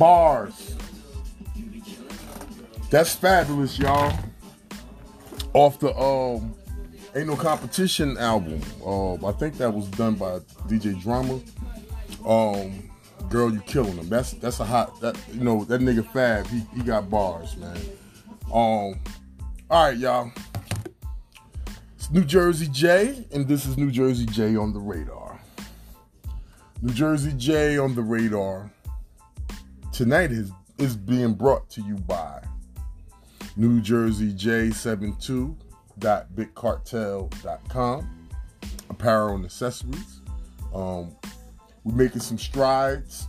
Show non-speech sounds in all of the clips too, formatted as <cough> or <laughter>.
Bars. That's fabulous, y'all. Off the um Ain't No Competition album. Um, I think that was done by DJ Drama. Um, Girl, you killing them. That's that's a hot that you know, that nigga Fab, he, he got bars, man. Um Alright, y'all. It's New Jersey J, and this is New Jersey J on the radar. New Jersey J on the radar tonight is is being brought to you by New Jersey J72.bigcartel.com, apparel and accessories. Um, we're making some strides,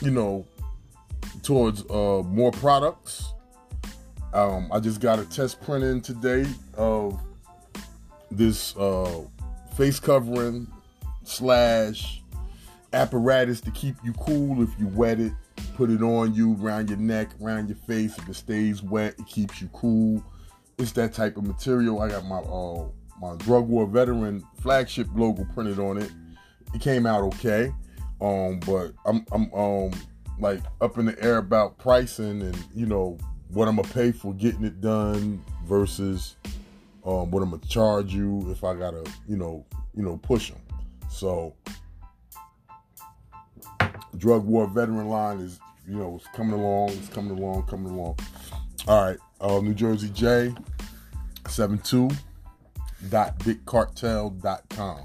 you know, towards uh, more products. Um, I just got a test print in today of this uh, face covering slash apparatus to keep you cool if you wet it. Put it on you, around your neck, around your face. If it stays wet, it keeps you cool. It's that type of material. I got my uh, my drug war veteran flagship logo printed on it. It came out okay, um, but I'm I'm um like up in the air about pricing and you know what I'm gonna pay for getting it done versus um, what I'm gonna charge you if I gotta you know you know push them. So drug war veteran line is you know it's coming along it's coming along coming along. All right uh, new jersey j 72.bigcartel.com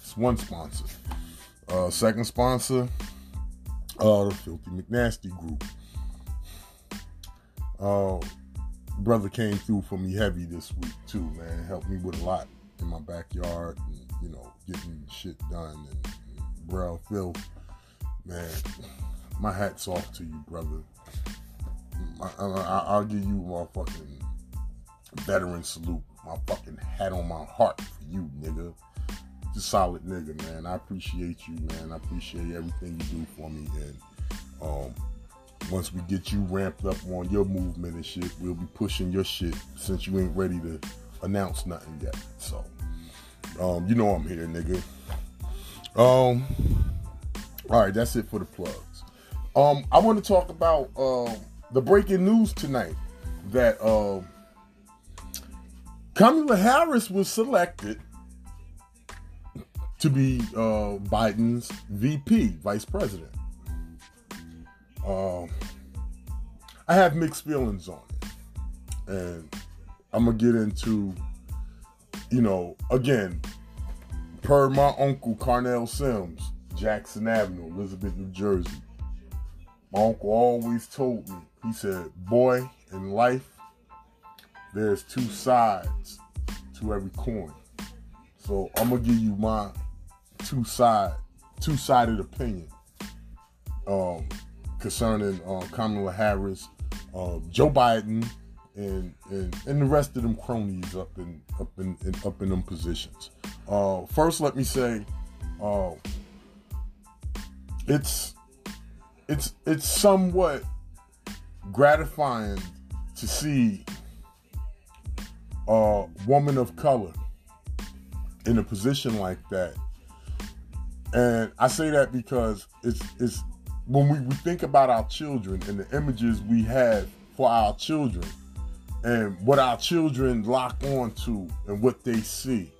it's one sponsor. Uh, second sponsor uh, the filthy mcnasty group. Uh, brother came through for me heavy this week too man. Helped me with a lot in my backyard and you know getting shit done and, and bro phil man, my hat's off to you, brother. I, will give you my fucking veteran salute. My fucking hat on my heart for you, nigga. Just solid nigga, man. I appreciate you, man. I appreciate everything you do for me. And um, once we get you ramped up on your movement and shit, we'll be pushing your shit since you ain't ready to announce nothing yet. So, um, you know I'm here, nigga. Um, all right, that's it for the plugs. Um, I want to talk about uh, the breaking news tonight that uh, Kamala Harris was selected to be uh, Biden's VP, Vice President. Um, I have mixed feelings on it, and I'm gonna get into, you know, again, per my uncle Carnell Sims Jackson Avenue, Elizabeth, New Jersey. My uncle always told me, he said, boy, in life, there's two sides to every coin. So I'm gonna give you my two side, two sided opinion um, concerning uh, Kamala Harris, uh, Joe Biden, and, and and the rest of them cronies up in up in, in up in them positions. Uh, first, let me say, uh, it's it's it's somewhat gratifying to see a woman of color in a position like that. And I say that because it's it's when we, we think about our children and the images we have for our children, and what our children lock on to and what they see.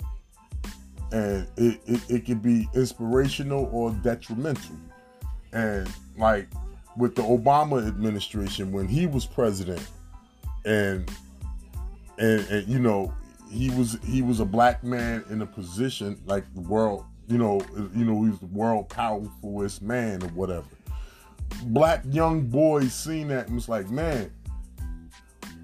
And it, it, it can be inspirational or detrimental. And like with the Obama administration, when he was president, and and, and you know, he was he was a black man in a position like the world, you know, you know, he was the world powerfulest man or whatever. Black young boys seen that and was like, man,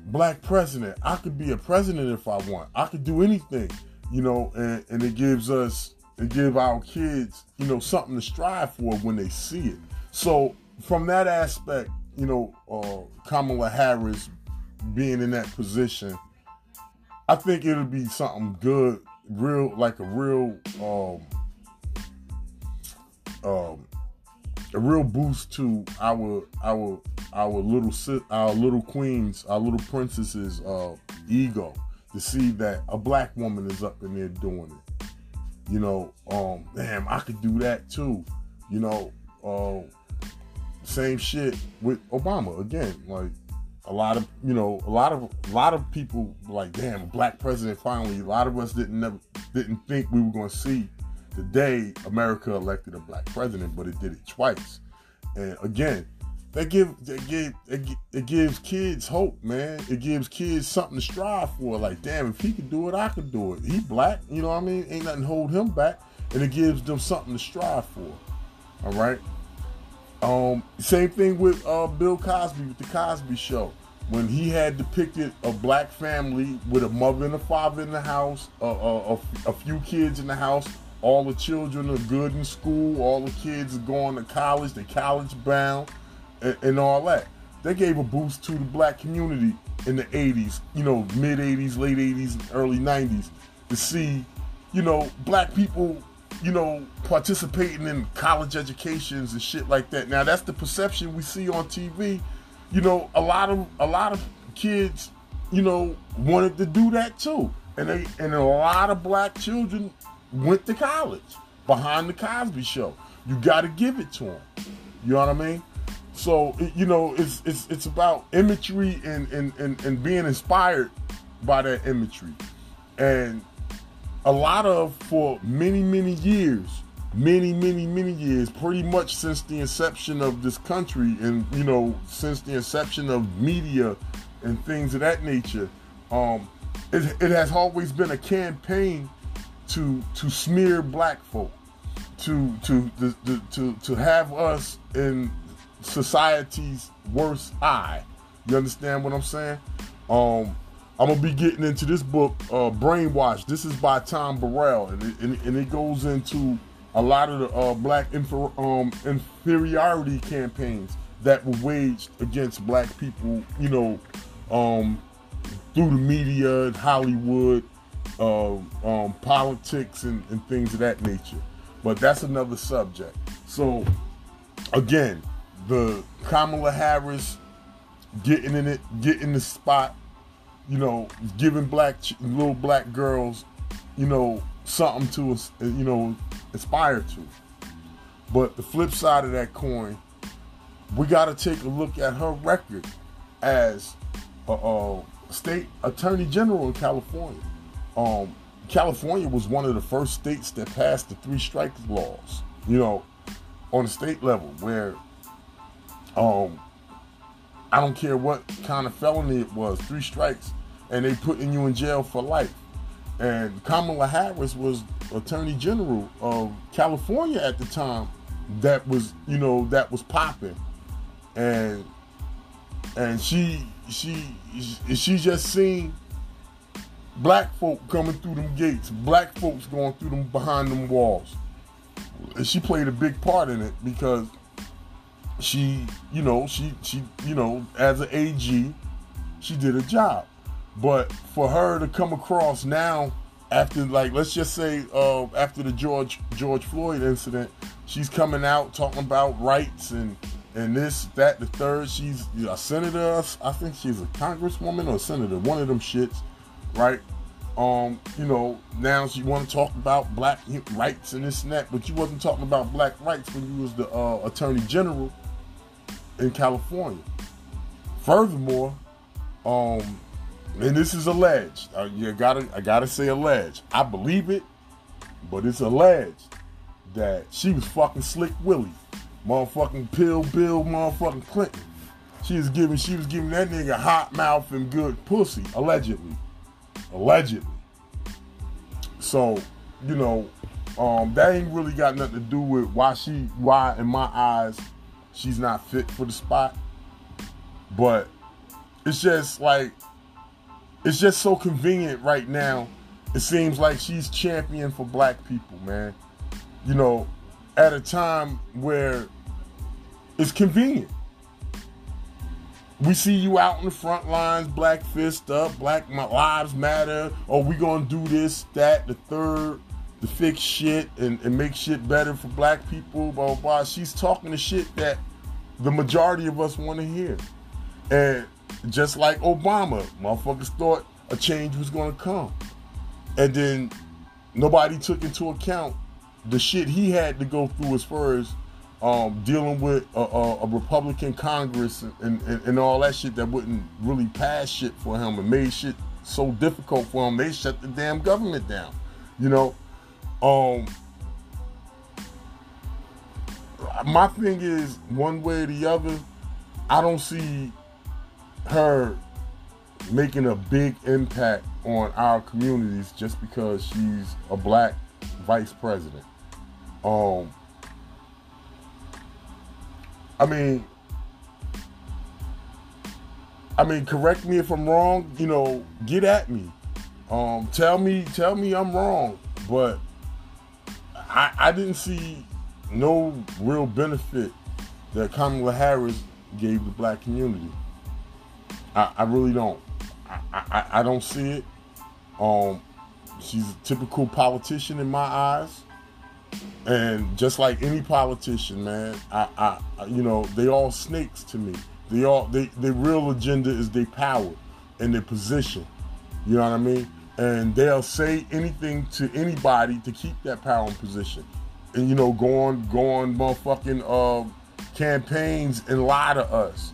black president. I could be a president if I want. I could do anything, you know, and, and it gives us, it give our kids, you know, something to strive for when they see it. So from that aspect, you know, uh, Kamala Harris being in that position, I think it'll be something good, real, like a real, um, um, a real boost to our our our little our little queens, our little princesses uh, ego to see that a black woman is up in there doing it. You know, um, damn, I could do that too. You know, uh, same shit with Obama again. Like a lot of you know, a lot of a lot of people like, damn, black president finally. A lot of us didn't never didn't think we were going to see the day America elected a black president, but it did it twice. And again, that give that give it gives kids hope, man. It gives kids something to strive for. Like, damn, if he could do it, I could do it. He black, you know what I mean? Ain't nothing hold him back, and it gives them something to strive for. All right. Um, same thing with uh, Bill Cosby with the Cosby Show. When he had depicted a black family with a mother and a father in the house, uh, a, a few kids in the house, all the children are good in school, all the kids are going to college, they're college bound and, and all that. They gave a boost to the black community in the 80s, you know, mid 80s, late 80s, early 90s to see, you know, black people, you know, participating in college educations and shit like that. Now that's the perception we see on TV. You know, a lot of a lot of kids, you know, wanted to do that too. And they and a lot of black children went to college behind the Cosby show. You got to give it to them. You know what I mean? So you know, it's it's it's about imagery and and and, and being inspired by that imagery, and a lot of for many many years, many many many years, pretty much since the inception of this country, and you know, since the inception of media and things of that nature, um, it, it has always been a campaign to to smear black folk, to to to to, to have us in society's worst eye. You understand what I'm saying? Um, I'm gonna be getting into this book, uh, Brainwash. This is by Tom Burrell, and it, and, and it goes into a lot of the uh, black infer, um, inferiority campaigns that were waged against black people. You know, um, through the media, and Hollywood, uh, um, politics, and, and things of that nature. But that's another subject. So, again, the Kamala Harris getting in it, getting the spot, you know, giving black little black girls, you know, something to you know aspire to. But the flip side of that coin, we got to take a look at her record as a, a, state attorney general in California. Um, California was one of the first states that passed the three strikes laws. You know, on the state level, where um, I don't care what kind of felony it was, three strikes, and they putting you in jail for life. And Kamala Harris was Attorney General of California at the time. That was, you know, that was popping, and and she she she just seen black folk coming through them gates, black folks going through them behind them walls. And she played a big part in it because she, you know, she she, you know, as an AG, she did a job. But for her to come across now after like let's just say uh, after the George George Floyd incident, she's coming out talking about rights and and this, that, the third. She's a senator. I think she's a congresswoman or a senator, one of them shits, right? Um, you know, now she want to talk about black rights and this and that, but you wasn't talking about black rights when you was the uh, attorney general in California. Furthermore, um, and this is alleged. Uh, you gotta, I gotta say alleged. I believe it, but it's alleged that she was fucking Slick Willie, motherfucking Pill Bill, motherfucking Clinton. She was giving, she was giving that nigga hot mouth and good pussy, allegedly, allegedly. So, you know, um, that ain't really got nothing to do with why she, why in my eyes, she's not fit for the spot. But it's just like it's just so convenient right now. It seems like she's champion for black people, man. You know, at a time where it's convenient. We see you out in the front lines, black fist up, black lives matter, or we gonna do this, that, the third, to fix shit and, and make shit better for black people, blah, blah, blah. She's talking the shit that the majority of us want to hear. And just like Obama, motherfuckers thought a change was gonna come. And then nobody took into account the shit he had to go through as far as um, dealing with a, a, a Republican Congress and, and, and, all that shit that wouldn't really pass shit for him and made shit so difficult for him. They shut the damn government down. You know, um, my thing is one way or the other. I don't see her making a big impact on our communities just because she's a black vice president. Um, I mean, I mean, correct me if I'm wrong. You know, get at me. Um, tell me, tell me I'm wrong. But I, I didn't see no real benefit that Kamala Harris gave the black community. I, I really don't. I, I, I don't see it. Um, she's a typical politician in my eyes, and just like any politician, man, I, I, you know, they all snakes to me. They all, they, their real agenda is their power and their position. You know what I mean? And they'll say anything to anybody to keep that power and position. And you know, go on, go on, motherfucking uh, campaigns and lie to us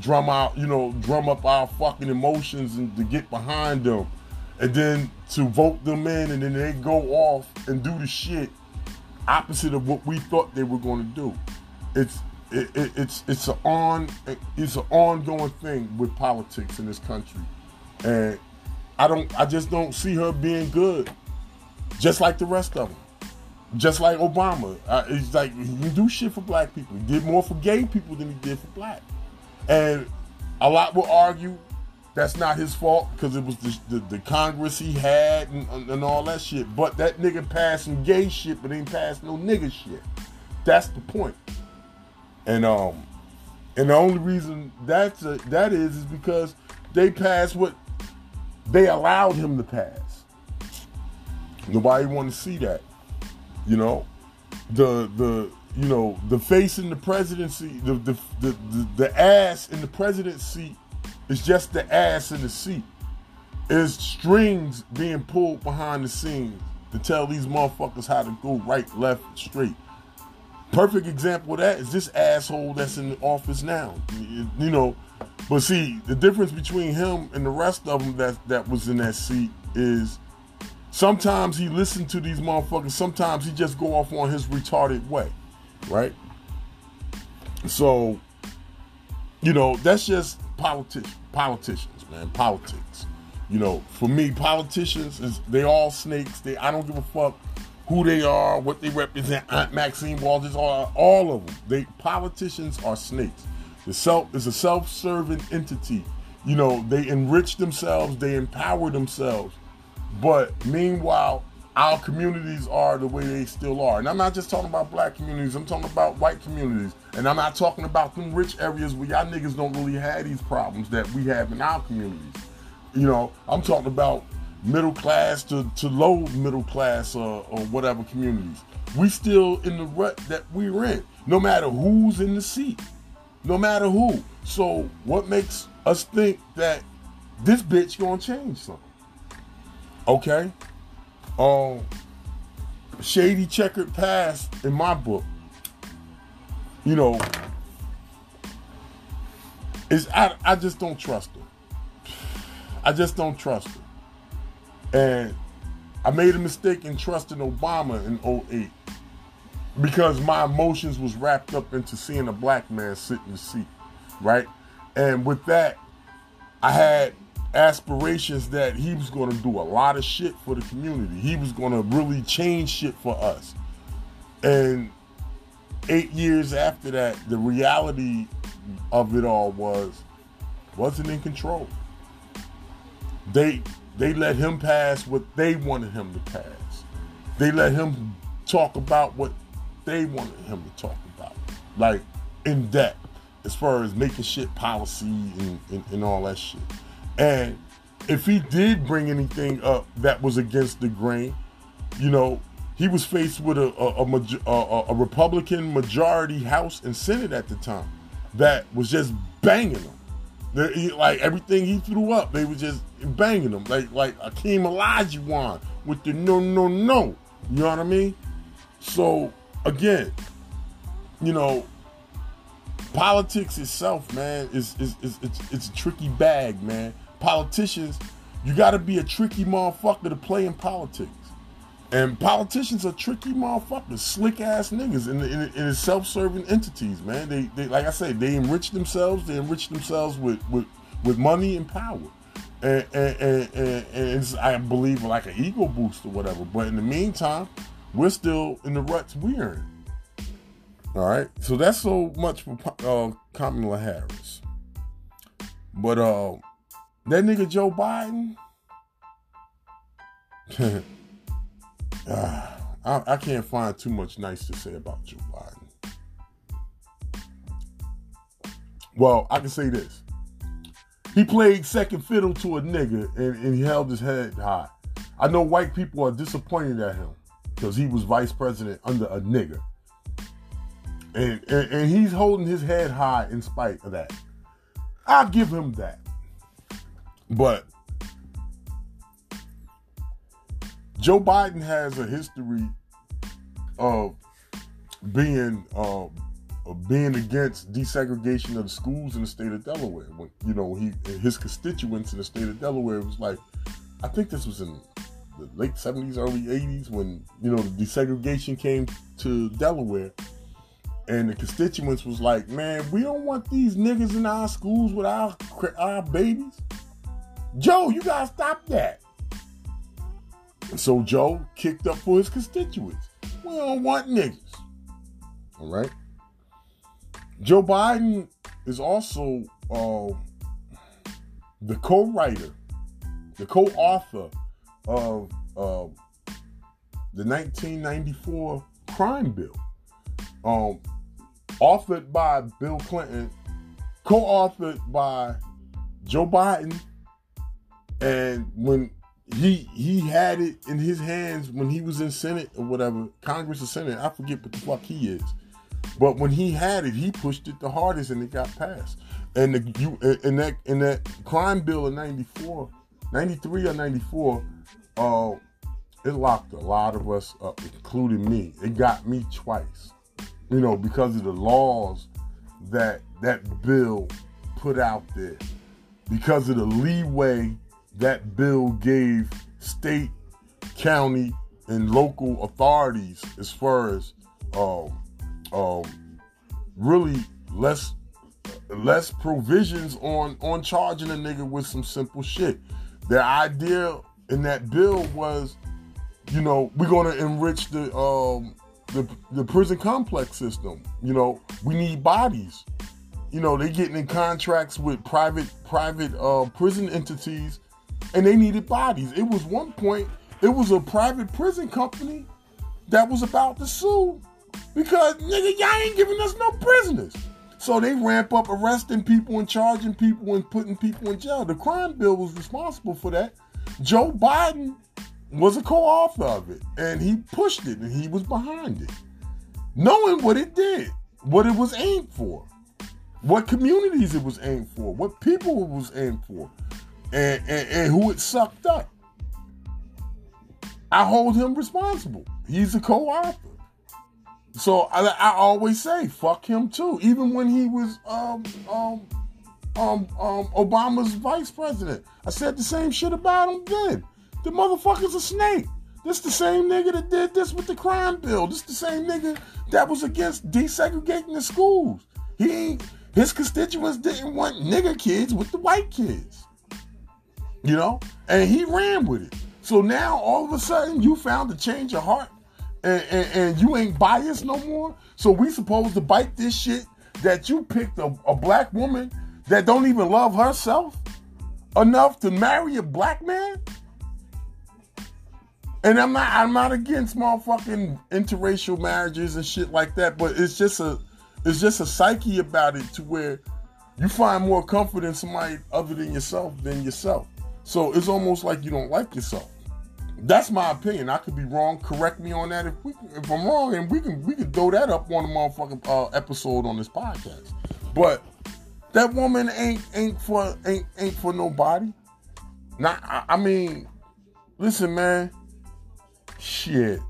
drum out, you know, drum up our fucking emotions and to get behind them. And then to vote them in and then they go off and do the shit opposite of what we thought they were going to do. It's it, it, it's it's an on it's an ongoing thing with politics in this country, and I don't I just don't see her being good, just like the rest of them, just like Obama. Uh, it's like he do shit for black people. He did more for gay people than he did for black. And a lot will argue that's not his fault because it was the, the, the, Congress he had and, and, all that shit. But that nigga passed some gay shit, but ain't passed no nigga shit. That's the point. And um, and the only reason that's a, that is is because they passed what they allowed him to pass. Nobody want to see that, you know. The the you know, the face in the presidency, the the, the, the, the ass in the president's seat is just the ass in the seat. Is strings being pulled behind the scenes to tell these motherfuckers how to go right, left, straight. Perfect example of that is this asshole that's in the office now. You know, but see, the difference between him and the rest of them that that was in that seat is sometimes he listened to these motherfuckers, sometimes he just go off on his retarded way right? So, you know, that's just politics, politicians, man, politics. You know, for me, politicians is they all snakes. They I don't give a fuck who they are, what they represent. Aunt Maxine Walters, all all of them. They politicians are snakes. The self is a self-serving entity. You know, they enrich themselves, they empower themselves. But meanwhile, our communities are the way they still are. And I'm not just talking about black communities, I'm talking about white communities. And I'm not talking about them rich areas where y'all niggas don't really have these problems that we have in our communities. You know, I'm talking about middle class to, to low middle class or, or whatever communities. We still in the rut that we're in, no matter who's in the seat, no matter who. So what makes us think that this bitch gonna change something? Okay? um, shady checkered past in my book. You know, is I, I just don't trust her. I just don't trust her. And I made a mistake in trusting Obama in 08 because my emotions was wrapped up into seeing a black man sit in the seat, right? And with that, I had aspirations that he was going to do a lot of shit for the community. He was going to really change shit for us. And eight years after that, the reality of it all was wasn't in control. They they let him pass what they wanted him to pass. They let him talk about what they wanted him to talk about, like in depth, as far as making shit policy and, and, and all that shit. And if he did bring anything up that was against the grain, you know, he was faced with a a, a, a, a Republican majority House and Senate at the time that was just banging him. Like everything he threw up, they were just banging him, like like Akeem Olajuwon with the no no no. You know what I mean? So again, you know, politics itself, man, is is, is it's, it's a tricky bag, man. Politicians, you got to be a tricky motherfucker to play in politics. And politicians are tricky motherfuckers, slick ass niggas in, in, in self-serving entities, man. They, they, like I said, they enrich themselves. They enrich themselves with with, with money and power, and and, and, and, and I believe like an ego boost or whatever. But in the meantime, we're still in the ruts we're in. All right, so that's so much for uh, Kamala Harris. But uh, that nigga Joe Biden. uh, <laughs> I, I can't find too much nice to say about Joe Biden. Well, I can say this. He played second fiddle to a nigga and, and he held his head high. I know white people are disappointed at him because he was vice president under a nigger. And, and, and he's holding his head high in spite of that. I'll give him that. But Joe Biden has a history of being uh, of being against desegregation of the schools in the state of Delaware. When you know he his constituents in the state of Delaware was like, I think this was in the late seventies, early eighties when you know the desegregation came to Delaware, and the constituents was like, man, we don't want these niggas in our schools with our our babies. Joe, you gotta stop that. And so Joe kicked up for his constituents. We don't want niggas. All right. Joe Biden is also uh, the co-writer, the co-author of uh, the 1994 crime bill, um, authored by Bill Clinton, co-authored by Joe Biden, and when he he had it in his hands when he was in Senate or whatever, Congress or Senate. I forget what the fuck he is. But when he had it, he pushed it the hardest and it got passed. And the you in that in that crime bill in 94, 93 or 94, uh, it locked a lot of us up, including me. It got me twice. You know, because of the laws that that bill put out there. Because of the leeway that bill gave state, county, and local authorities as far as um, um, really less less provisions on on charging a nigga with some simple shit. The idea in that bill was, you know, we're gonna enrich the um the the prison complex system. You know, we need bodies. You know, they're getting in contracts with private private uh, prison entities and they needed bodies. It was one point, it was a private prison company that was about to sue because nigga, y'all ain't giving us no prisoners. So they ramp up arresting people and charging people and putting people in jail. The crime bill was responsible for that. Joe Biden was a co-author of it and he pushed it and he was behind it. Knowing what it did, what it was aimed for, what communities it was aimed for, what people it was aimed for and, and, and who it sucked up. I hold him responsible. He's a co-author. So I, I always say, fuck him too. Even when he was um, um, um, um, Obama's vice president. I said the same shit about him then. The motherfucker's a snake. This the same nigga that did this with the crime bill. This the same nigga that was against desegregating the schools. He his constituents didn't want nigger kids with the white kids. You know? And he ran with it. So now all of a sudden you found a change of heart and, and, and you ain't biased no more. So we supposed to bite this shit that you picked a, a black woman that don't even love herself enough to marry a black man? And I'm not I'm not against motherfucking interracial marriages and shit like that, but it's just a it's just a psyche about it to where you find more comfort in somebody other than yourself than yourself. So it's almost like you don't like yourself. That's my opinion. I could be wrong. Correct me on that if we if I'm wrong, and we can we can throw that up on a motherfucking uh, episode on this podcast. But that woman ain't ain't for ain't ain't for nobody. Not I, I mean, listen, man. Shit.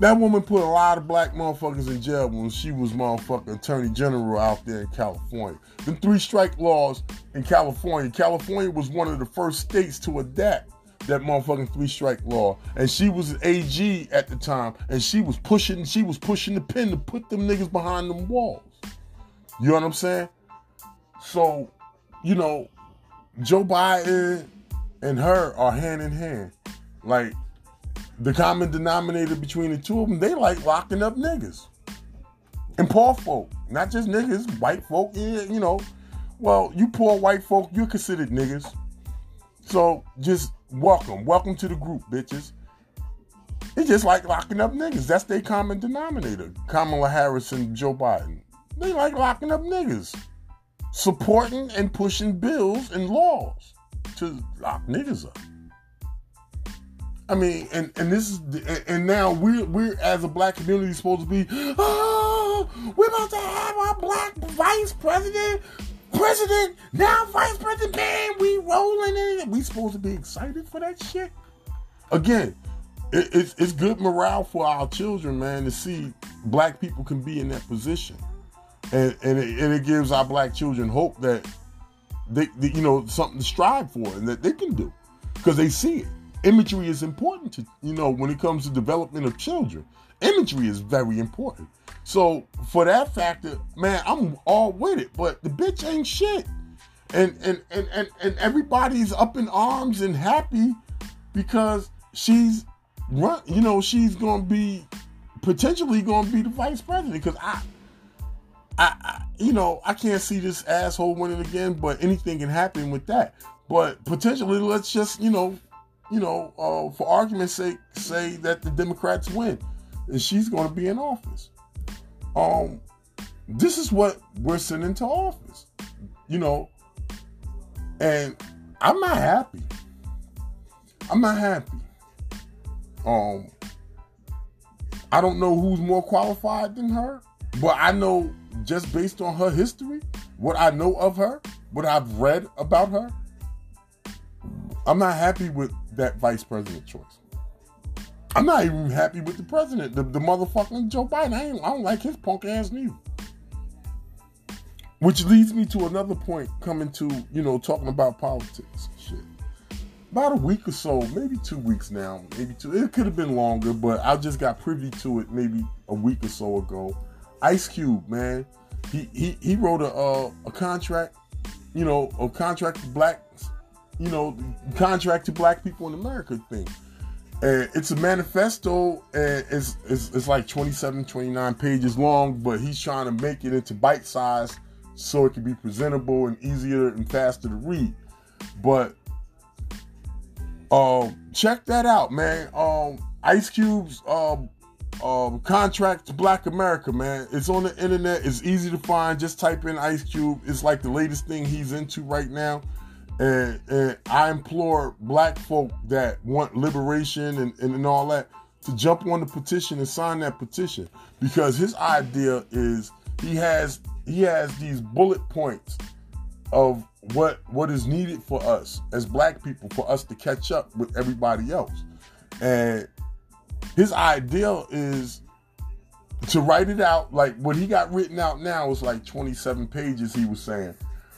That woman put a lot of black motherfuckers in jail when she was motherfucking attorney general out there in California. The three strike laws in California. California was one of the first states to adapt that motherfucking three strike law. And she was an AG at the time, and she was pushing, she was pushing the pin to put them niggas behind them walls. You know what I'm saying? So, you know, Joe Biden and her are hand in hand. Like the common denominator between the two of them, they like locking up niggas. And poor folk, not just niggas, white folk, you know. Well, you poor white folk, you're considered niggas. So just welcome, welcome to the group, bitches. It's just like locking up niggas. That's their common denominator. Kamala Harris and Joe Biden. They like locking up niggas. Supporting and pushing bills and laws to lock niggas up. I mean, and and this is and now we're we're as a black community supposed to be. Oh, we're about to have our black vice president, president now vice president. Man, we rolling in it. We supposed to be excited for that shit. Again, it, it's it's good morale for our children, man, to see black people can be in that position, and and it, and it gives our black children hope that they, they you know something to strive for and that they can do. Because they see it. Imagery is important to you know when it comes to development of children. Imagery is very important. So for that factor man i'm all with it. But the bitch ain't shit. And and and and, and everybody's up in arms and happy because she's run you know she's gonna be potentially gonna be the vice president. Because I, I you know i can't see this asshole winning again but anything can happen with that but potentially let's just you know you know, uh, for argument's sake, say that the Democrats win and she's going to be in office. Um, this is what we're sending to office, you know, and I'm not happy. I'm not happy. Um, I don't know who's more qualified than her, but I know just based on her history, what I know of her, what I've read about her, I'm not happy with that vice president choice. I'm not even happy with the president, the, the motherfucking Joe Biden. I, I don't like his punk ass neither. Which leads me to another point coming to, you know, talking about politics shit. About a week or so, maybe two weeks now, maybe two. It could have been longer, but I just got privy to it maybe a week or so ago. Ice Cube, man, he he, he wrote a uh, a contract, you know, a contract for blacks you know, contract to black people in America thing. And it's a manifesto and it's, it's, it's like 27, 29 pages long, but he's trying to make it into bite size so it can be presentable and easier and faster to read. But um, check that out, man. Um, Ice Cube's um, um, contract Black America, man. It's on the internet. It's easy to find. Just type in Ice Cube. It's like the latest thing he's into right now. And, and I implore black folk that want liberation and, and, and all that to jump on the petition and sign that petition because his idea is he has he has these bullet points of what what is needed for us as black people for us to catch up with everybody else and his ideal is to write it out like what he got written out now is like 27 pages he was saying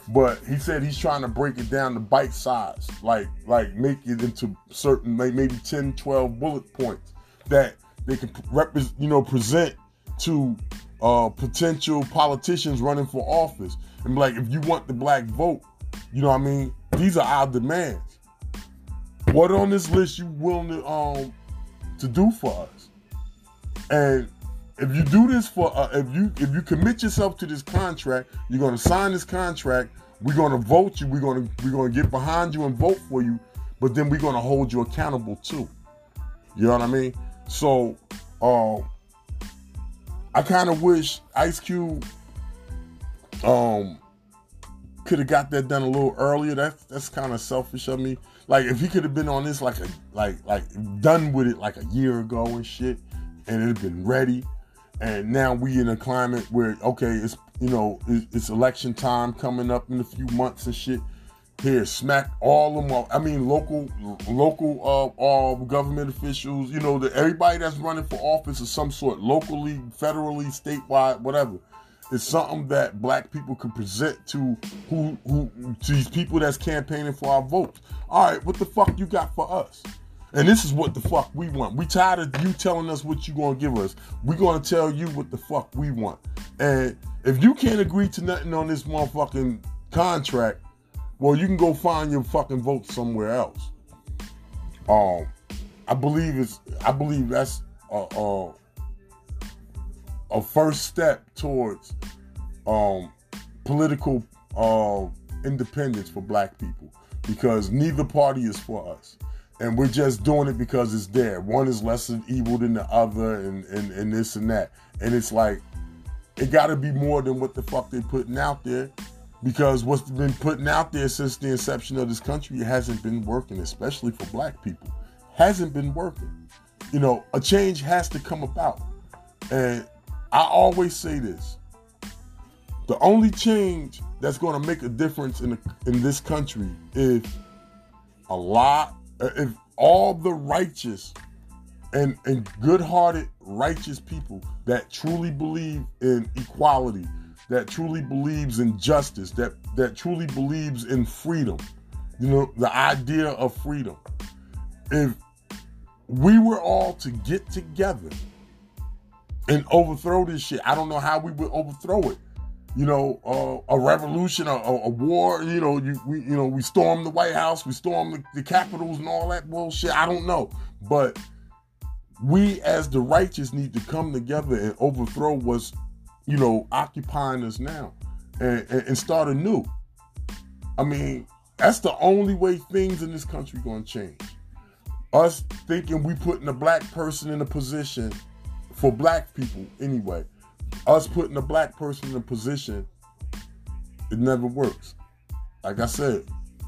but he said he's trying to break it down to bite size, like like make it into certain like maybe 10, 12 bullet points that they can represent, you know, present to uh, potential politicians running for office. And like, if you want the black vote, you know what I mean? These are our demands. What on this list you willing to um to do for us? And if you do this for uh, if you if you commit yourself to this contract, you're going to sign this contract. We're going to vote you. We're going to we're going to get behind you and vote for you. But then we're going to hold you accountable too. You know what I mean? So, um, I kind of wish Ice Cube um could have got that done a little earlier. That's that's kind of selfish of me. Like if he could have been on this like a like like done with it like a year ago and shit, and it had been ready, and now we in a climate where okay, it's you know it's, election time coming up in a few months and shit. Here, smack all them off. I mean, local, local, uh, uh, government officials. You know, the, everybody that's running for office of some sort, locally, federally, statewide, whatever is something that black people can present to who who to these people that's campaigning for our votes. All right, what the fuck you got for us? And this is what the fuck we want. We tired of you telling us what you gonna give us. We gonna tell you what the fuck we want. And if you can't agree to nothing on this motherfucking contract, well, you can go find your fucking vote somewhere else. Um, I believe it's. I believe that's a, a, a first step towards um, political uh, independence for Black people because neither party is for us. And we're just doing it because it's there. One is less evil than the other, and, and, and this and that. And it's like, it got to be more than what the fuck they're putting out there because what's been putting out there since the inception of this country hasn't been working, especially for black people. Hasn't been working. You know, a change has to come about. And I always say this the only change that's going to make a difference in, the, in this country if a lot, uh, if all the righteous and, and good hearted, righteous people that truly believe in equality, that truly believes in justice, that, that truly believes in freedom, you know, the idea of freedom. If we were all to get together and overthrow this shit, I don't know how we would overthrow it. You know, uh, a revolution, a, a, war. You know, you we you know we stormed the White House, we stormed the, the capitals and all that bullshit. I don't know, but we as the righteous need to come together and overthrow what's you know, occupying us now and, and, and start anew. I mean, that's the only way things in this country going to change. Us thinking we putting a black person in a position for black people anyway. Us putting a black person in a position, it never works. Like I said,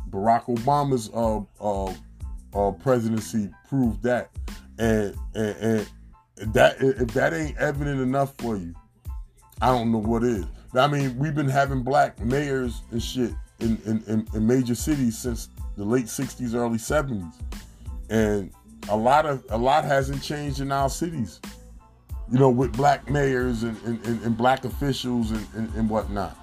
Barack Obama's uh, uh, uh, presidency proved that, and, and and that if that ain't evident enough for you, I don't know what is. I mean, we've been having black mayors and shit in, in, in, in major cities since the late 60s, early 70s. And a lot of a lot hasn't changed in our cities. You know, with black mayors and, and, and black officials and, and, and whatnot.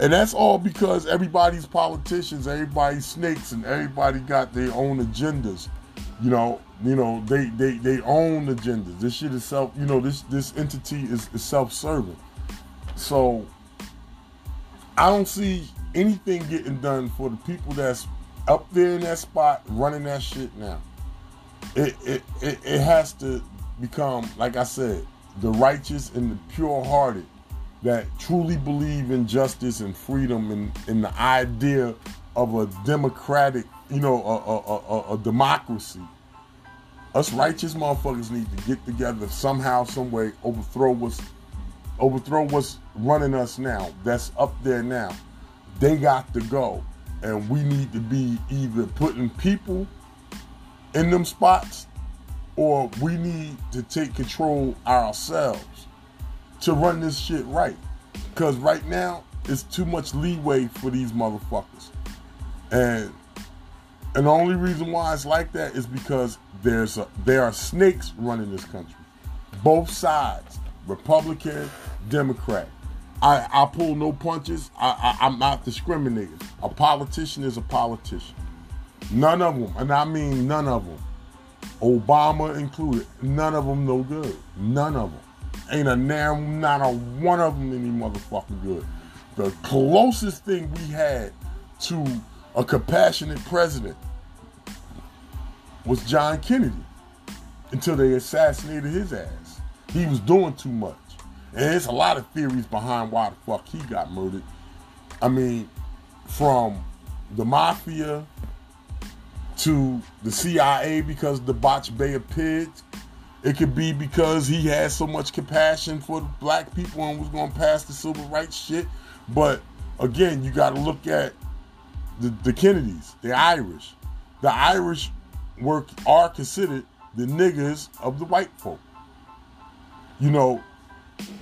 And that's all because everybody's politicians, everybody's snakes, and everybody got their own agendas. You know, you know, they they they own agendas. This shit is self. You know, this this entity is, is self-serving. So I don't see anything getting done for the people that's up there in that spot running that shit now. It it it, it has to become, like I said, the righteous and the pure-hearted that truly believe in justice and freedom and, and the idea of a democratic, you know, a, a, a, a democracy us righteous motherfuckers need to get together somehow, some way, overthrow what's overthrow what's running us now. That's up there now. They got to go. And we need to be either putting people in them spots or we need to take control ourselves to run this shit right. Because right now, it's too much leeway for these motherfuckers. And and the only reason why it's like that is because there's a, there are snakes running this country. Both sides, Republican, Democrat. I, I pull no punches. I, I, I'm not discriminating. A politician is a politician. None of them, and I mean none of them, Obama included, none of them no good. None of them. Ain't a damn, not a one of them any motherfucking good. The closest thing we had to a compassionate president was John Kennedy until they assassinated his ass. He was doing too much. And there's a lot of theories behind why the fuck he got murdered. I mean, from the mafia to the CIA because the botched Bay of Pigs. It could be because he had so much compassion for the black people and was going to pass the civil rights shit. But again, you got to look at the, the Kennedys, the Irish. The Irish were are considered the niggers of the white folk. You know,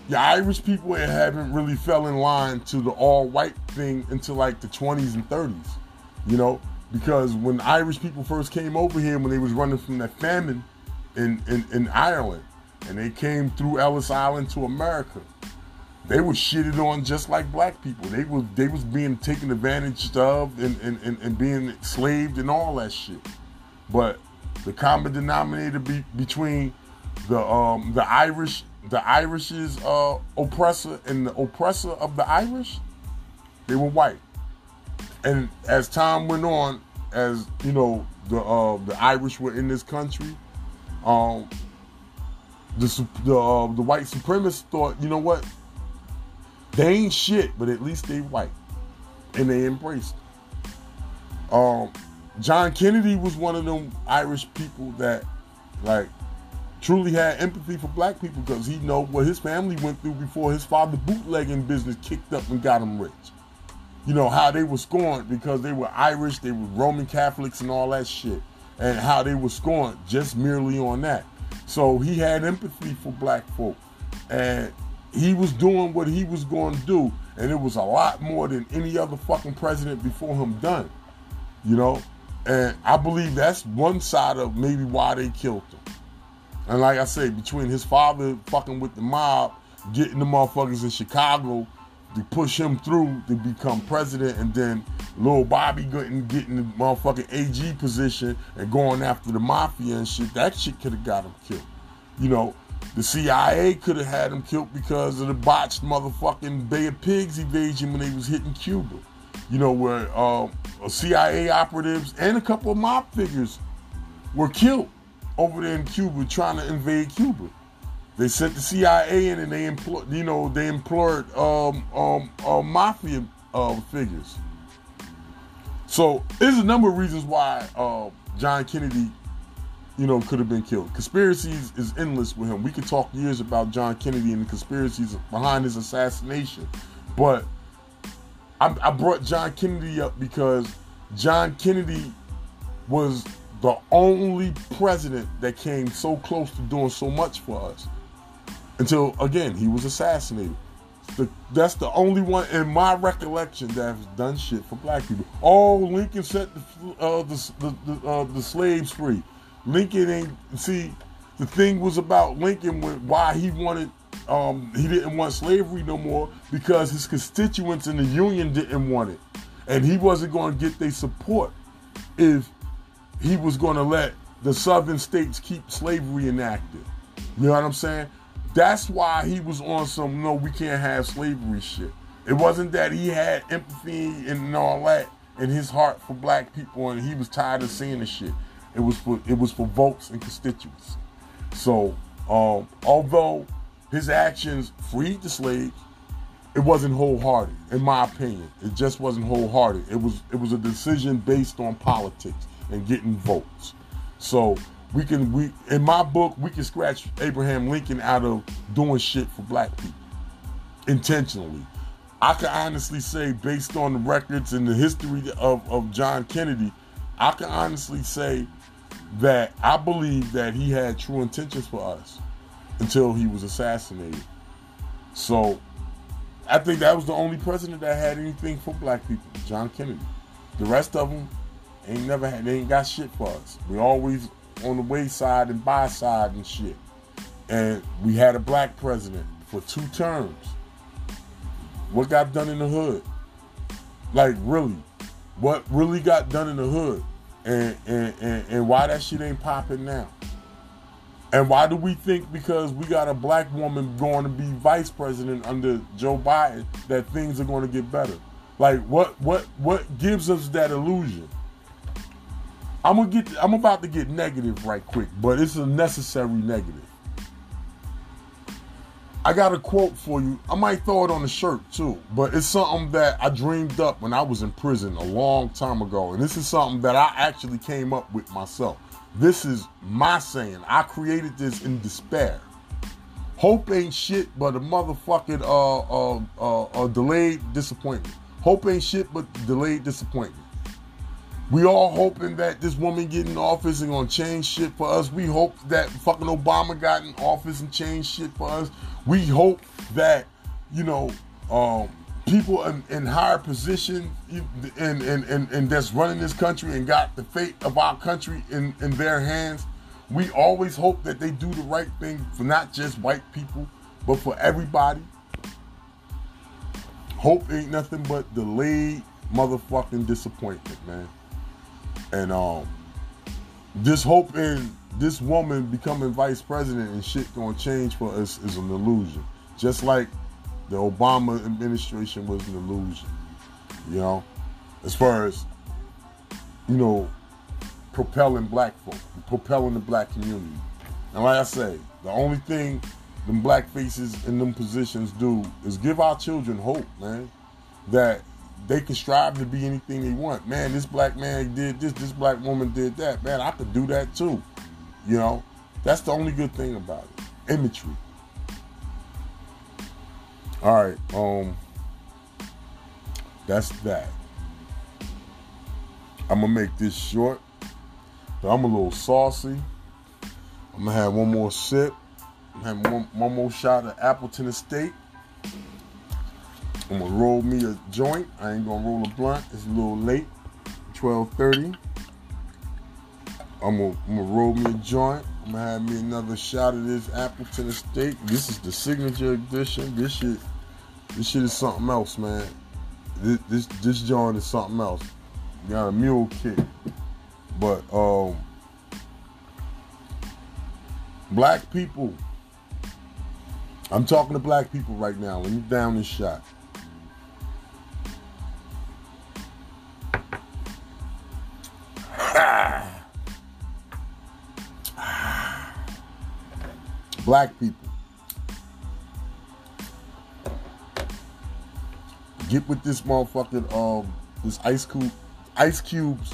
the Irish people haven't really fell in line to the all white thing until like the 20s and 30s. You know, because when Irish people first came over here, when they was running from that famine in, in, in Ireland, and they came through Ellis Island to America, they were shitted on just like black people. They was they was being taken advantage of and, and, and, and being enslaved and all that shit. But the common denominator be, between the um, the Irish the Irish's uh, oppressor and the oppressor of the Irish, they were white. And as time went on, as you know, the uh, the Irish were in this country, um, the the uh, the white supremacists thought, you know what, they ain't shit, but at least they white, and they embraced. Um, John Kennedy was one of them Irish people that, like, truly had empathy for black people because he know what his family went through before his father bootlegging business kicked up and got him rich. You know how they were scorned because they were Irish, they were Roman Catholics and all that shit, and how they were scorned just merely on that. So he had empathy for black folk, and he was doing what he was going to do, and it was a lot more than any other fucking president before him done. You know, and I believe that's one side of maybe why they killed him. And like I say, between his father fucking with the mob, getting the motherfuckers in Chicago to push him through to become president, and then little Bobby getting getting the motherfucking AG position and going after the mafia and shit, that shit could have got him killed. You know, the CIA could have had him killed because of the botched motherfucking Bay of Pigs invasion when they was hitting Cuba. You know, where uh, CIA operatives and a couple of mob figures were killed over there in Cuba trying to invade Cuba. They sent the CIA in and they employed, you know, they employed um, um, uh, mafia uh, figures. So there's a number of reasons why uh, John Kennedy, you know, could have been killed. Conspiracies is endless with him. We could talk years about John Kennedy and the conspiracies behind his assassination, but I, I brought John Kennedy up because John Kennedy was the only president that came so close to doing so much for us until again he was assassinated. The, that's the only one in my recollection that has done shit for black people. Oh, Lincoln set the uh, the the, uh, the slaves free. Lincoln ain't see. The thing was about Lincoln why he wanted um, he didn't want slavery no more because his constituents in the Union didn't want it, and he wasn't going to get their support if he was going to let the southern states keep slavery enacted. You know what I'm saying? That's why he was on some no, we can't have slavery shit. It wasn't that he had empathy and all that in his heart for black people and he was tired of seeing the shit. It was for it was for votes and constituents. So um, although his actions freed the slaves, it wasn't wholehearted, in my opinion. It just wasn't wholehearted. It was it was a decision based on politics and getting votes. So we can we in my book we can scratch Abraham Lincoln out of doing shit for black people intentionally. I can honestly say, based on the records and the history of, of John Kennedy, I can honestly say that I believe that he had true intentions for us until he was assassinated. So I think that was the only president that had anything for black people, John Kennedy. The rest of them ain't never had, they ain't got shit for us. We always on the wayside and by side and shit. And we had a black president for two terms. What got done in the hood? Like really, what really got done in the hood, and and and, and why that shit ain't popping now? And why do we think because we got a black woman going to be vice president under Joe Biden that things are going to get better? Like what what what gives us that illusion? I'm gonna get I'm about to get negative right quick, but it's a necessary negative. I got a quote for you. I might throw it on the shirt too, but it's something that I dreamed up when I was in prison a long time ago. And this is something that I actually came up with myself. This is my saying. I created this in despair. Hope ain't shit but a motherfucking uh, uh, uh, uh, delayed disappointment. Hope ain't shit but delayed disappointment. We all hoping that this woman get in office and gonna change shit for us. We hope that fucking Obama got in office and changed shit for us. We hope that, you know, um, people in, in higher position and, and, and, and that's running this country and got the fate of our country in, in their hands. We always hope that they do the right thing for not just white people, but for everybody. Hope ain't nothing but delayed motherfucking disappointment, man. And um, this hope in this woman becoming vice president and shit gonna change for us is an illusion. Just like the Obama administration was an illusion. You know, as far as you know, propelling black folk, propelling the black community. And like I say, the only thing them black faces in them positions do is give our children hope, man. That they can strive to be anything they want. Man, this black man did this, this black woman did that. Man, I could do that too. You know, that's the only good thing about it. Imagery. All right, um, that's that. I'm gonna make this short. But I'm a little saucy. I'm gonna have one more sip. Have one, one more shot of Appleton Estate. I'm gonna roll me a joint. I ain't gonna roll a blunt. It's a little late. 12:30. I'm gonna, I'm gonna roll me a joint. I'm gonna have me another shot of this Appleton Estate. This is the signature edition. This shit, this shit is something else, man. This this, this joint is something else. Got a mule kick, but um, black people. I'm talking to black people right now. Let me down this shot. Black people. Get with this motherfucking um this Ice Cube Ice Cube's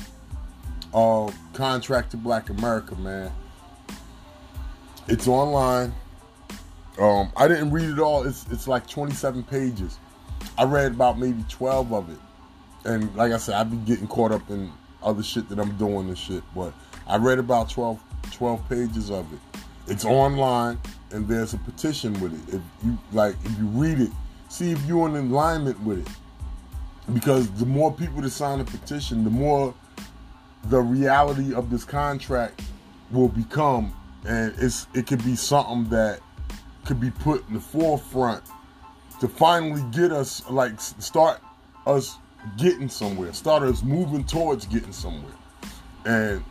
uh contract to Black America, man. It's online. Um, I didn't read it all. It's it's like 27 pages. I read about maybe 12 of it. And like I said, I've been getting caught up in other shit that I'm doing and shit. But I read about 12, 12 pages of it. It's online and there's a petition with it. If you like if you read it, see if you're in alignment with it. Because the more people that sign a petition, the more the reality of this contract will become and it's it could be something that could be put in the forefront to finally get us like start us getting somewhere start us moving towards getting somewhere and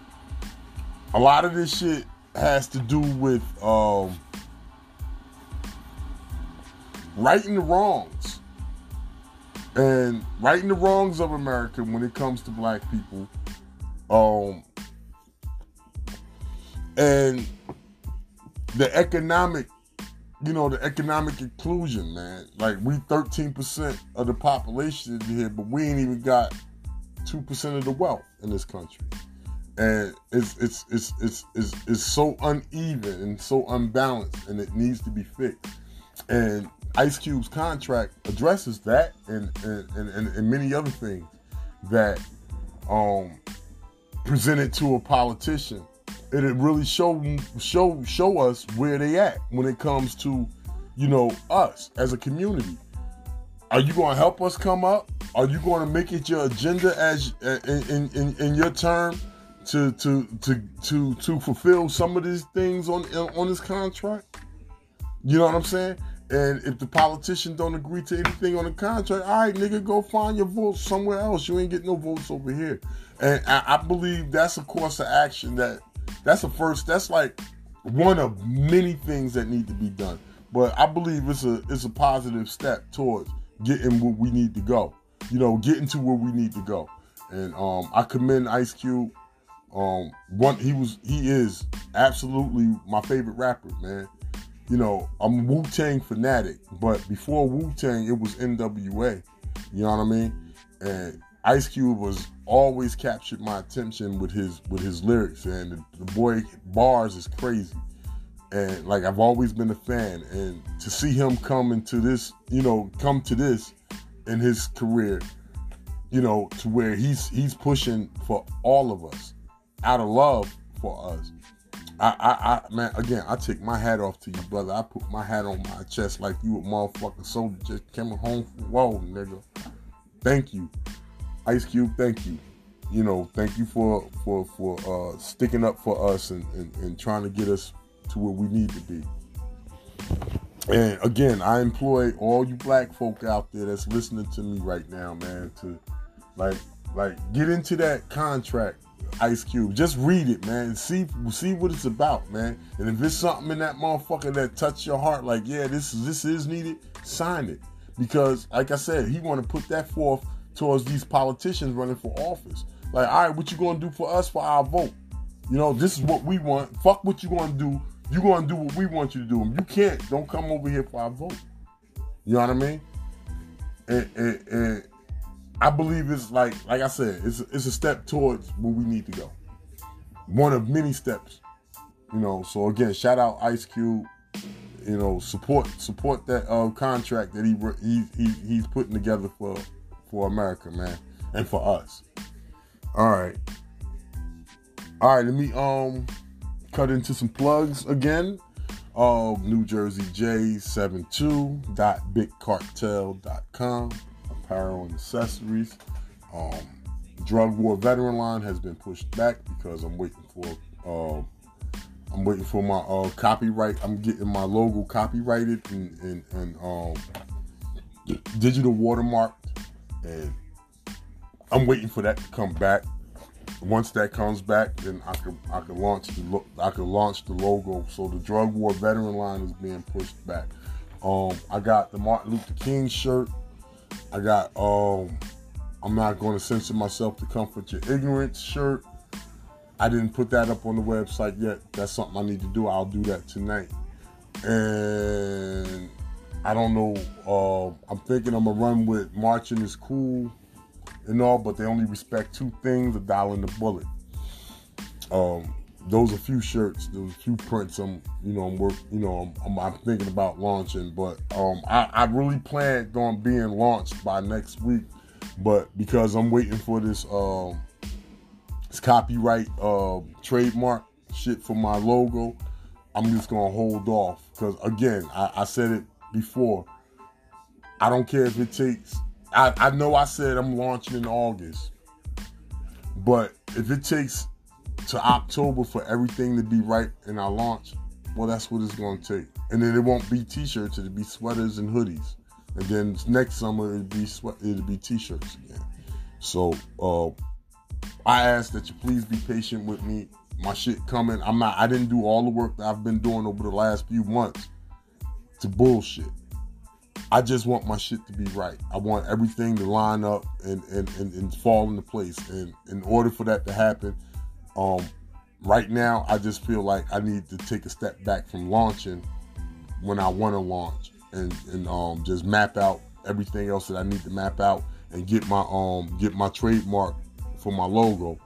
a lot of this shit has to do with um, righting the wrongs. And righting the wrongs of America when it comes to black people um, and the economic you know the economic inclusion man. Like we 13% of the population here but we ain't even got 2% of the wealth in this country and it's it's it's it's it's, it's so uneven and so unbalanced and it needs to be fixed. And ice cube's contract addresses that and and, and, and many other things that um presented to a politician. It really show show show us where they at when it comes to you know us as a community. Are you going to help us come up? Are you going to make it your agenda as in, in, in your term to to to to to fulfill some of these things on on this contract. You know what I'm saying? And if the politician don't agree to anything on the contract, all right, nigga, go find your votes somewhere else. You ain't getting no votes over here. And I, I believe that's a course of action that that's the first. That's like one of many things that need to be done. But I believe it's a it's a positive step towards getting where we need to go. You know, getting to where we need to go. And um, I commend Ice Cube. Um, one he was he is absolutely my favorite rapper, man. You know, I'm Wu Tang fanatic, but before Wu Tang, it was NWA. You know what I mean? And Ice Cube was always captured my attention with his with his lyrics, and the, the boy bars is crazy. And like I've always been a fan, and to see him come into this, you know, come to this in his career, you know, to where he's he's pushing for all of us, out of love for us. I, I, I, man, again, I take my hat off to you, brother. I put my hat on my chest like you a motherfucking soldier just came home from whoa, nigga. Thank you, Ice Cube. Thank you. You know, thank you for for for uh, sticking up for us and, and and trying to get us to where we need to be. And again, I employ all you black folk out there that's listening to me right now, man, to like like get into that contract, Ice Cube. Just read it, man, and see see what it's about, man. And if it's something in that motherfucker that touch your heart, like yeah, this is this is needed, sign it. Because like I said, he want to put that forth towards these politicians running for office. Like, all right, what you gonna do for us for our vote? You know, this is what we want. Fuck what you gonna do you're gonna do what we want you to do. You can't. Don't come over here for our vote. You know what I mean? And, and, and I believe it's like, like I said, it's it's a step towards where we need to go. One of many steps. You know. So again, shout out Ice Cube. You know, support support that uh, contract that he, he he he's putting together for for America, man, and for us. All right. All right. Let me um cut into some plugs again. Uh, New Jersey J72.bigcartel.com, apparel and accessories. Um, Drug War Veteran line has been pushed back because I'm waiting for uh, I'm waiting for my uh, copyright. I'm getting my logo copyrighted and, and, and um, digital watermarked, and I'm waiting for that to come back once that comes back, then I could I could launch the I could launch the logo. So the drug war veteran line is being pushed back. Um, I got the Martin Luther King shirt. I got um, I'm not going to censor myself to comfort your ignorance shirt. I didn't put that up on the website yet. That's something I need to do. I'll do that tonight. And I don't know. Uh, I'm thinking I'm gonna run with marching is cool and all, but they only respect two things: a dollar and a bullet. Um, those are a few shirts, those few prints. I'm, you know, I'm work, you know, I'm, I'm, I'm thinking about launching, but um, I, I really planned on being launched by next week, but because I'm waiting for this, um, this copyright, uh, trademark shit for my logo, I'm just gonna hold off because again, I, I said it before. I don't care if it takes I, I know I said I'm launching in August, but if it takes to October for everything to be right in our launch, well, that's what it's going to take. And then it won't be t-shirts; it'll be sweaters and hoodies. And then next summer it'll be sweat, it'll be t-shirts again. So uh, I ask that you please be patient with me. My shit coming. I'm not. I didn't do all the work that I've been doing over the last few months to bullshit. I just want my shit to be right. I want everything to line up and, and, and, and fall into place. And in order for that to happen, um, right now, I just feel like I need to take a step back from launching when I want to launch and, and um, just map out everything else that I need to map out and get my um get my trademark for my logo.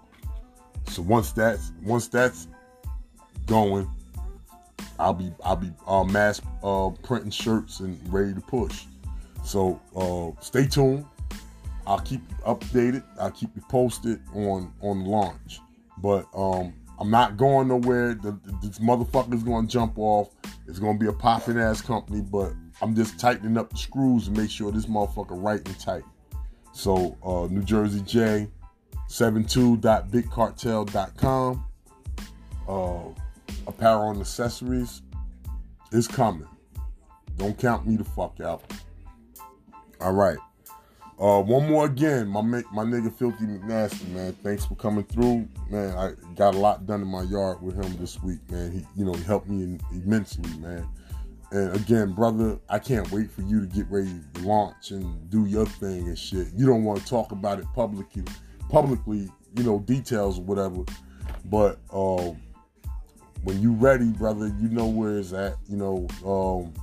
So once that's once that's going, I'll be I'll be uh, mass uh, printing shirts and ready to push. So uh, stay tuned. I'll keep you updated. I'll keep you posted on on launch. But um, I'm not going nowhere. The, this motherfucker's to jump off. It's to be a popping ass company, but I'm just tightening up the screws to make sure this motherfucker right and tight. So uh, New Jersey J, 72.bigcartel.com. Uh, apparel and accessories is coming. don't count me the fuck out. All right. Uh, one more again, my my nigga Filthy McNasty, man. Thanks for coming through, man. I got a lot done in my yard with him this week, man. He, you know, he helped me immensely, man. And again, brother, I can't wait for you to get ready to launch and do your thing and shit. You don't want to talk about it publicly, publicly, you know, details or whatever. But um, when you ready, brother, you know where it's at. You know, um,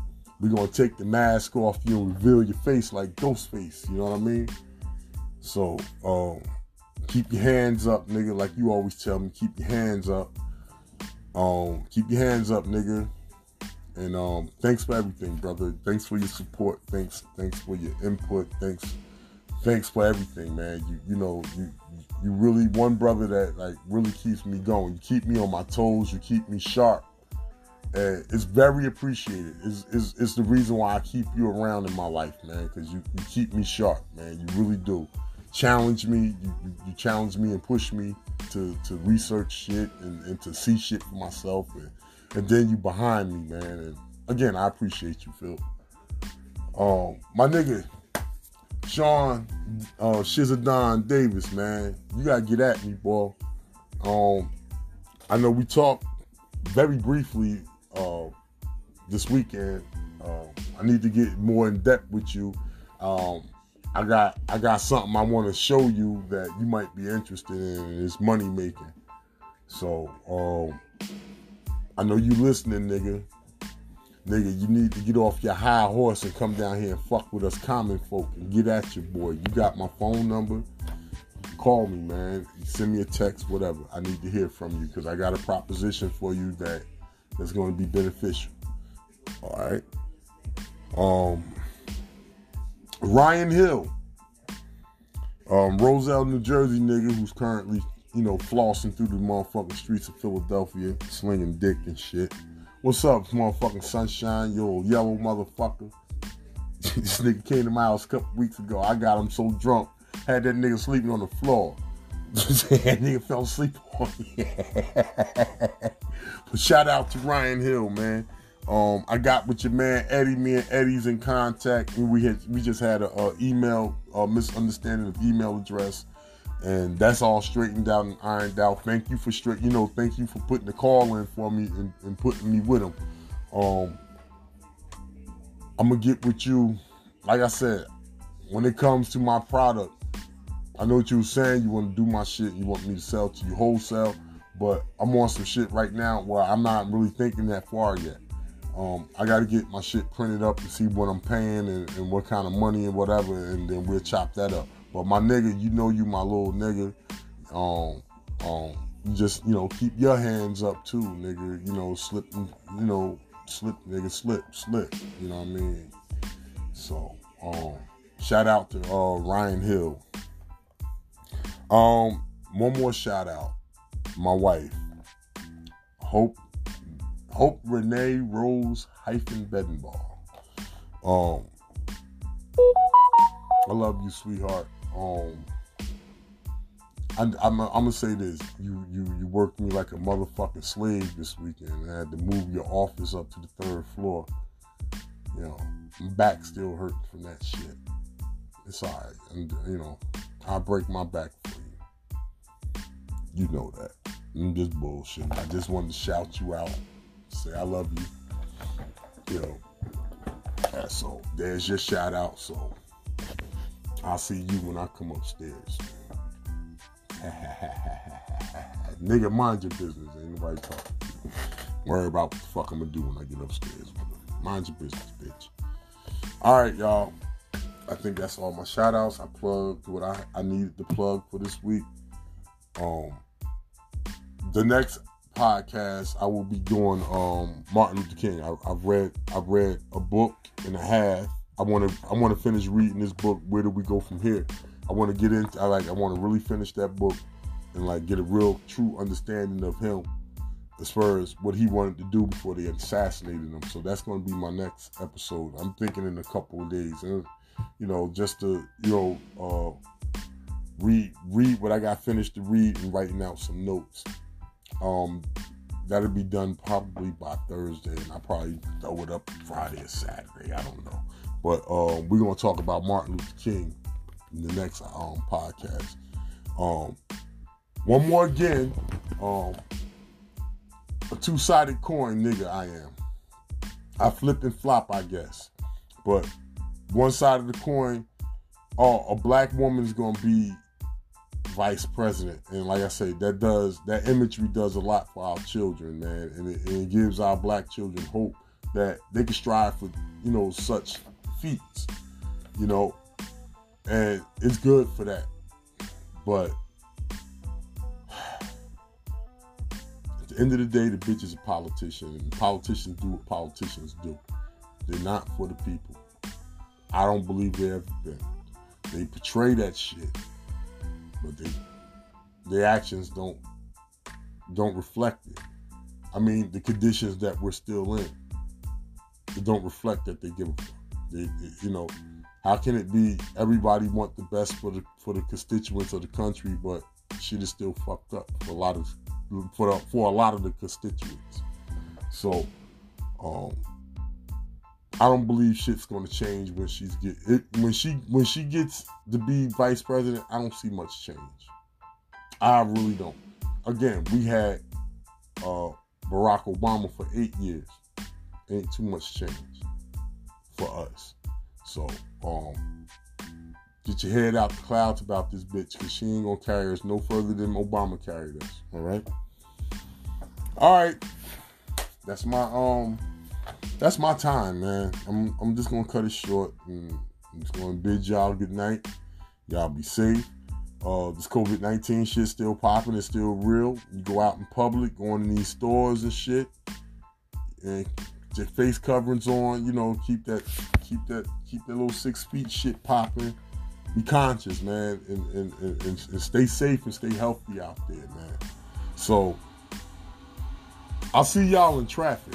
we're gonna take the mask off you and reveal your face like Ghostface. You know what I mean? So um, keep your hands up, nigga. Like you always tell me, keep your hands up. Um, keep your hands up, nigga. And um, thanks for everything, brother. Thanks for your support. Thanks, thanks for your input. Thanks, thanks for everything, man. You you know you you really one brother that like really keeps me going. You keep me on my toes. You keep me sharp. And it's very appreciated. It's, it's, it's the reason why I keep you around in my life, man. Because you, you keep me sharp, man. You really do. Challenge me. You, you, you challenge me and push me to, to research shit and, and to see shit for myself. And, and then you behind me, man. And again, I appreciate you, Phil. Um, my nigga, Sean uh Shizadon Davis, man. You gotta get at me, boy. Um I know we talked very briefly uh this weekend. Uh, I need to get more in depth with you. Um I got I got something I want to show you that you might be interested in it's money making. So um I know you listening, nigga. Nigga, you need to get off your high horse and come down here and fuck with us common folk and get at your boy. You got my phone number. Call me, man. Send me a text, whatever. I need to hear from you because I got a proposition for you that that's going to be beneficial. All right. Um, Ryan Hill, um, Roselle, New Jersey nigga who's currently, you know, flossing through the motherfucking streets of Philadelphia, slinging dick and shit. What's up, motherfucking sunshine, you yellow motherfucker? <laughs> this nigga came to my house a couple weeks ago. I got him so drunk, had that nigga sleeping on the floor. <laughs> nigga fell asleep <laughs> on me. but shout out to Ryan Hill, man. Um, I got with your man Eddie. Me and Eddie's in contact, and we had we just had a, a email a misunderstanding of email address, and that's all straightened out and ironed out. Thank you for straight, you know, thank you for putting the call in for me and, and putting me with him. Um, I'm gonna get with you. Like I said, when it comes to my product, I know what you were saying. You want to do my shit. You want me to sell to you wholesale, but I'm on some shit right now where I'm not really thinking that far yet. Um, I got to get my shit printed up to see what I'm paying and, and, what kind of money and whatever, and then we'll chop that up. But my nigga, you know you my little nigga. Um, um, you just you know keep your hands up too, nigga. You know slip, you know slip, nigga, slip, slip. You know what I mean? So, um, shout out to uh, Ryan Hill. Um, one more shout out, my wife, Hope Hope Renee Rose hyphen Bedenball. Um, I love you, sweetheart. Um, I, am I'm, I'm gonna say this: you you you worked me like a motherfucking slave this weekend. I had to move your office up to the third floor. You know, my back still hurting from that shit. It's alright. And you know, I break my back for you. You know that. I'm just bullshit. I just wanted to shout you out say I love you. You know. Yeah, so there's your shout out. So I'll see you when I come upstairs. <laughs> Nigga, mind your business. Ain't nobody talking. Worry about what the fuck I'm gonna do when I get upstairs. Mind your business, bitch. All right, y'all. I think that's all my shout outs. I plugged what I, I needed to plug for this week. Um, the next podcast, I will be doing um, Martin Luther King. I, have read I've read a book and a half. I want to I want to finish reading this book. Where do we go from here? I want to get into. I like I want to really finish that book and like get a real true understanding of him as far as what he wanted to do before they assassinated him. So that's going to be my next episode. I'm thinking in a couple of days, and you know, just to you know uh, read read what I got finished to read and writing out some notes. Um, that'll be done probably by Thursday, and I probably throw it up Friday or Saturday. I don't know, but um, we're gonna talk about Martin Luther King in the next um podcast. Um, one more again, um, a two-sided coin, nigga. I am. I flip and flop, I guess, but one side of the coin, oh, a black woman is gonna be vice president. And like I say, that does that imagery does a lot for our children, man, and it, and it gives our black children hope that they can strive for you know such feats, you know, and it's good for that. But at the end of the day, the bitch is a politician, and politicians do what politicians do. They're not for the people. I don't believe they ever been. They portray that shit but they their actions don't don't reflect it. I mean, the conditions that we're still in, it don't reflect that they give a fuck. They, they, you know, how can it be everybody want the best for the for the constituents of the country, but shit is still fucked up for a lot of for for a lot of the constituents. So, um, I don't believe shit's going to change when she's get it, when she when she gets to be vice president. I don't see much change. I really don't. Again, we had uh, Barack Obama for eight years. Ain't too much change for us. So, um, get your head out the clouds about this bitch because she ain't gonna carry us no further than Obama carried us. All right. All right. That's my um that's my time, man. I'm I'm just gonna cut it short and I'm just gonna bid y'all good night. Y'all be safe. Uh, this COVID 19 shit still popping, it's still real. You go out in public, going in these stores and shit, and your face coverings on, you know, keep that keep that keep that little six feet shit popping. Be conscious, man, and, and, and, and stay safe and stay healthy out there, man. So I'll see y'all in traffic.